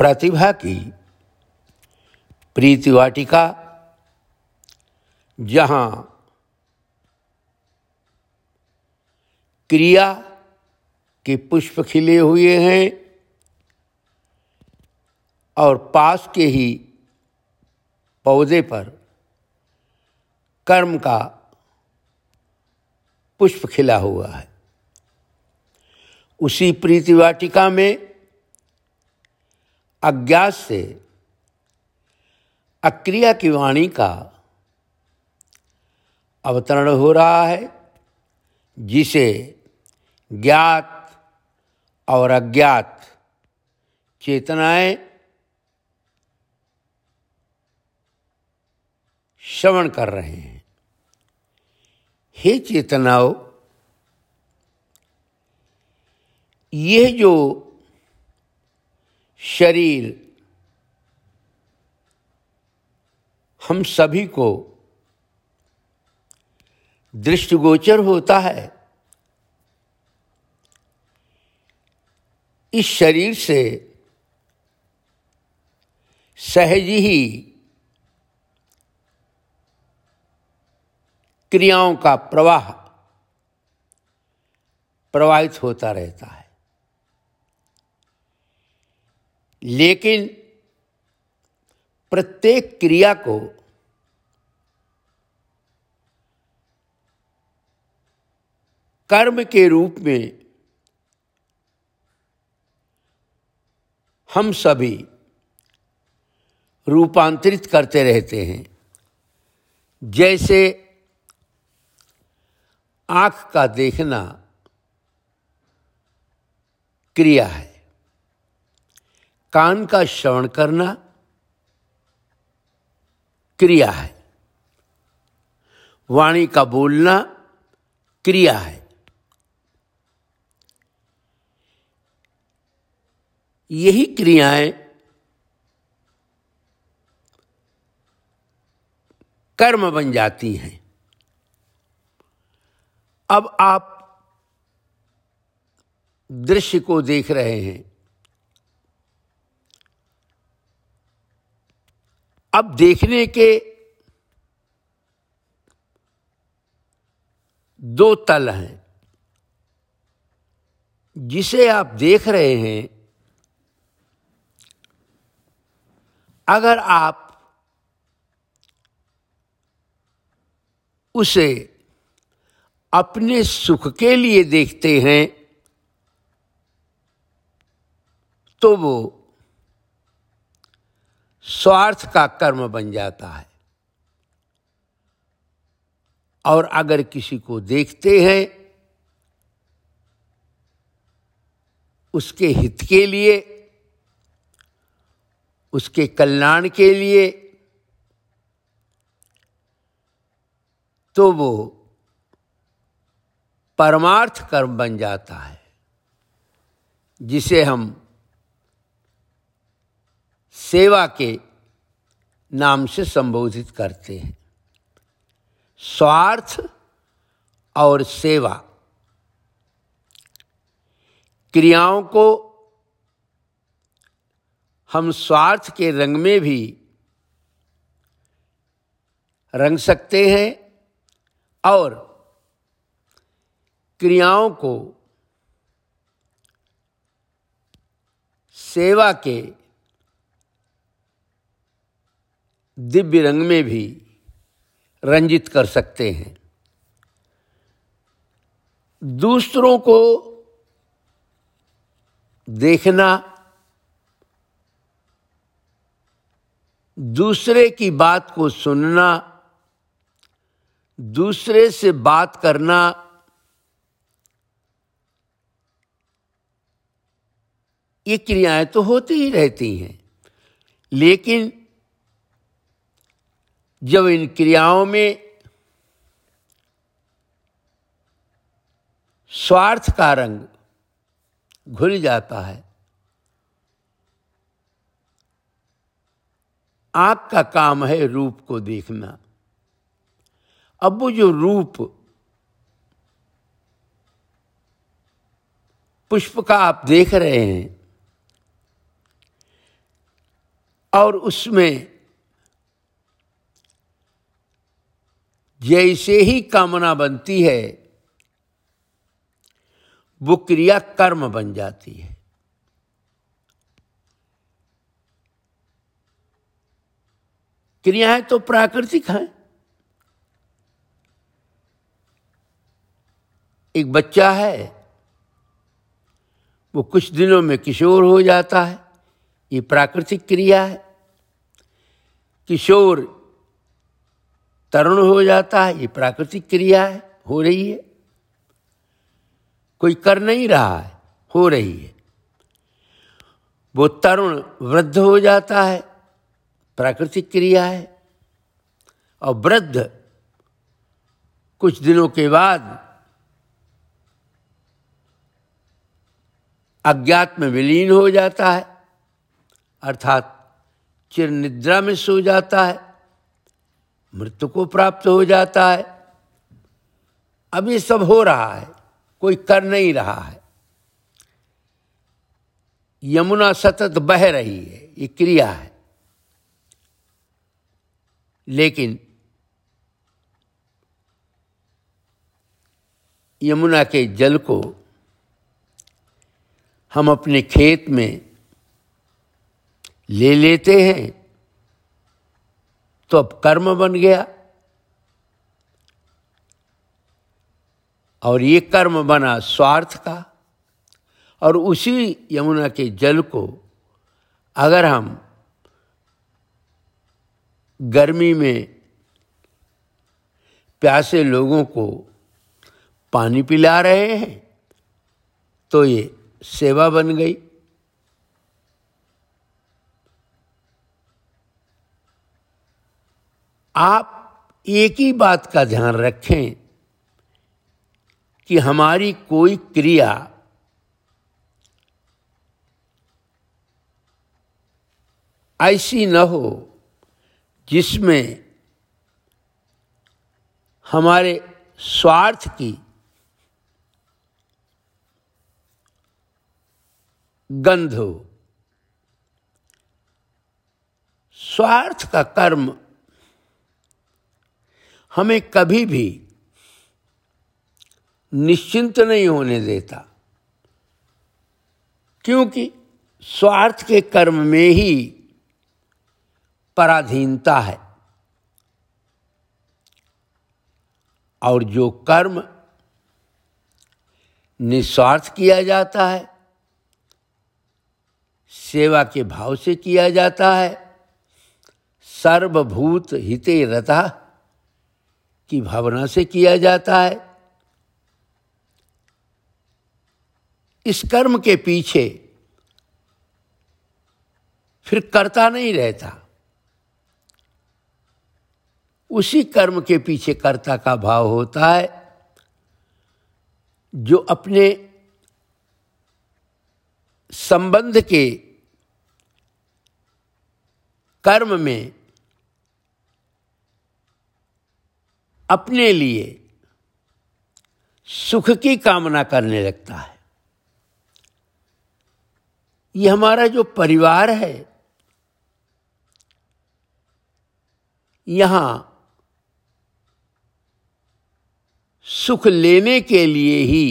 प्रतिभा की प्रीति वाटिका, जहाँ क्रिया के पुष्प खिले हुए हैं और पास के ही पौधे पर कर्म का पुष्प खिला हुआ है। उसी प्रीति वाटिका में अज्ञात से, अक्रिया की वाणी का अवतरण हो रहा है, जिसे ज्ञात और अज्ञात चेतनाएँ श्रवण कर रहे हैं। हे चेतनाओं, यह जो शरीर। हम सभी को दृष्टिगोचर होता है। इस शरीर से सहज ही क्रियाओं का प्रवाह प्रवाहित होता रहता है। लेकिन प्रत्येक क्रिया को कर्म के रूप में हम सभी रूपांतरित करते रहते हैं। जैसे आँख का देखना क्रिया है। कान का श्रवण करना क्रिया है। वाणी का बोलना क्रिया है। यही क्रियाएँ कर्म बन जाती हैं। अब आप दृश्य को देख रहे हैं। अब देखने के दो तल हैं। जिसे आप देख रहे हैं, अगर आप उसे अपने सुख के लिए देखते हैं तो वो स्वार्थ का कर्म बन जाता है। और अगर किसी को देखते हैं, उसके हित के लिए, उसके कल्याण के लिए तो वो परमार्थ कर्म बन जाता है, जिसे हम सेवा के नाम से संबोधित करते हैं। स्वार्थ और सेवा। क्रियाओं को हम स्वार्थ के रंग में भी रंग सकते हैं और क्रियाओं को सेवा के दिव्य रंग में भी रंजित कर सकते हैं। दूसरों को देखना, दूसरे की बात को सुनना, दूसरे से बात करना, ये क्रियाएँ तो होती ही रहती हैं। लेकिन जब इन क्रियाओं में स्वार्थ का रंग घुल जाता है, आँख का काम है रूप को देखना। अब वो जो रूप पुष्प का आप देख रहे हैं और उसमें जैसे ही कामना बनती है, वो क्रिया कर्म बन जाती है। क्रियाएँ तो प्राकृतिक हैं। एक बच्चा है, वो कुछ दिनों में किशोर हो जाता है। ये प्राकृतिक क्रिया है। किशोर तरुण हो जाता है, ये प्राकृतिक क्रिया है, हो रही है। कोई कर नहीं रहा है, हो रही है। वो तरुण वृद्ध हो जाता है, प्राकृतिक क्रिया है, और वृद्ध कुछ दिनों के बाद अज्ञात में विलीन हो जाता है, अर्थात चिर निद्रा में सो जाता है। मृत्यु को प्राप्त हो जाता है। अब ये सब हो रहा है, कोई कर नहीं रहा है। यमुना सतत बह रही है, ये क्रिया है। लेकिन यमुना के जल को हम अपने खेत में ले लेते हैं तो अब कर्म बन गया। और ये कर्म बना स्वार्थ का। और उसी यमुना के जल को अगर हम गर्मी में प्यासे लोगों को पानी पिला रहे हैं तो ये सेवा बन गई। आप एक ही बात का ध्यान रखें कि हमारी कोई क्रिया ऐसी न हो जिसमें हमारे स्वार्थ की गंध हो। स्वार्थ का कर्म हमें कभी भी निश्चिंत नहीं होने देता। क्योंकि स्वार्थ के कर्म में ही पराधीनता है। और जो कर्म निस्वार्थ किया जाता है, सेवा के भाव से किया जाता है, सर्वभूत हिते रता की भावना से किया जाता है। इस कर्म के पीछे फिर करता नहीं रहता। उसी कर्म के पीछे कर्ता का भाव होता है, जो अपने संबंध के कर्म में अपने लिए सुख की कामना करने लगता है। ये हमारा जो परिवार है, यहाँ सुख लेने के लिए ही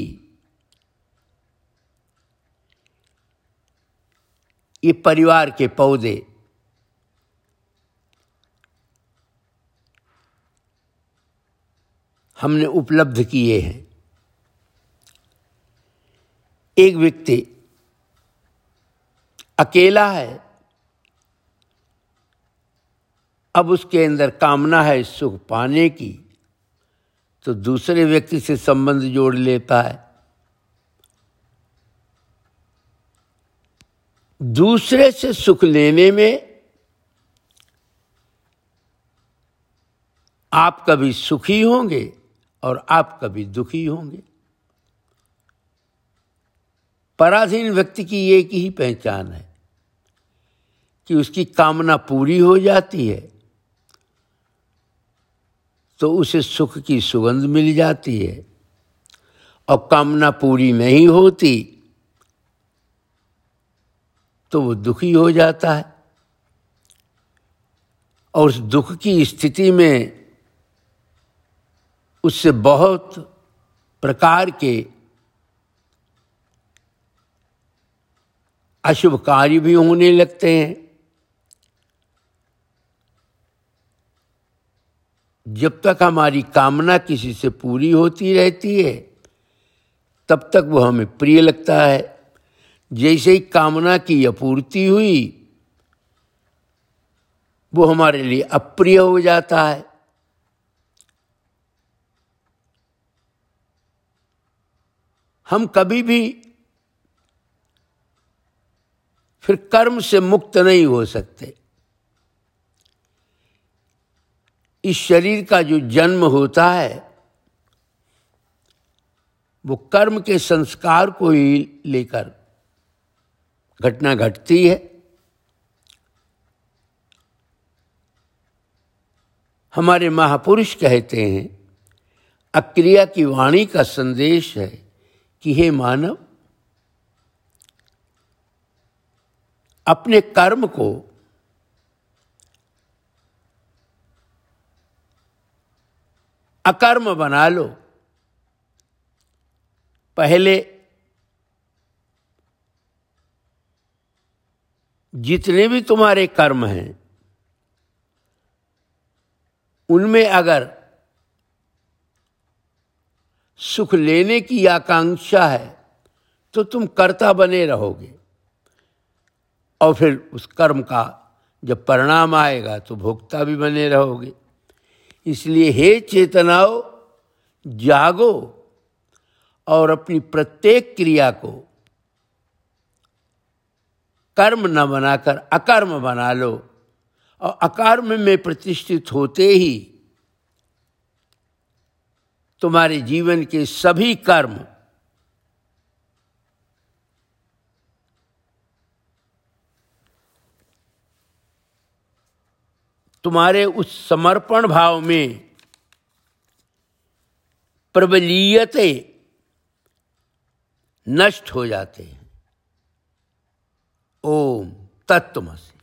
ये परिवार के पौधे हमने उपलब्ध किए हैं। एक व्यक्ति अकेला है। अब उसके अंदर कामना है सुख पाने की तो दूसरे व्यक्ति से संबंध जोड़ लेता है। दूसरे से सुख लेने में आप कभी सुखी होंगे? और आप कभी दुखी होंगे। पराधीन व्यक्ति की एक ही पहचान है कि उसकी कामना पूरी हो जाती है तो उसे सुख की सुगंध मिल जाती है। और कामना पूरी नहीं होती तो वो दुखी हो जाता है। और उस दुख की स्थिति में उससे बहुत प्रकार के अशुभ कार्य भी होने लगते हैं। जब तक हमारी कामना किसी से पूरी होती रहती है, तब तक वो हमें प्रिय लगता है। जैसे ही कामना की अपूर्ति हुई, वो हमारे लिए अप्रिय हो जाता है। हम कभी भी फिर कर्म से मुक्त नहीं हो सकते। इस शरीर का जो जन्म होता है, वो कर्म के संस्कार को ही लेकर घटना घटती है। हमारे महापुरुष कहते हैं, अक्रिया की वाणी का संदेश है। कि हे मानव, अपने कर्म को अकर्म बना लो। पहले जितने भी तुम्हारे कर्म हैं, उनमें अगर सुख लेने की आकांक्षा है तो तुम कर्ता बने रहोगे। और फिर उस कर्म का जब परिणाम आएगा तो भोक्ता भी बने रहोगे। इसलिए हे चेतनाओ, जागो और अपनी प्रत्येक क्रिया को कर्म न बनाकर अकर्म बना लो। और अकर्म में प्रतिष्ठित होते ही तुम्हारे जीवन के सभी कर्म तुम्हारे उस समर्पण भाव में प्रबलीयते नष्ट हो जाते हैं। ओम तत्वमसी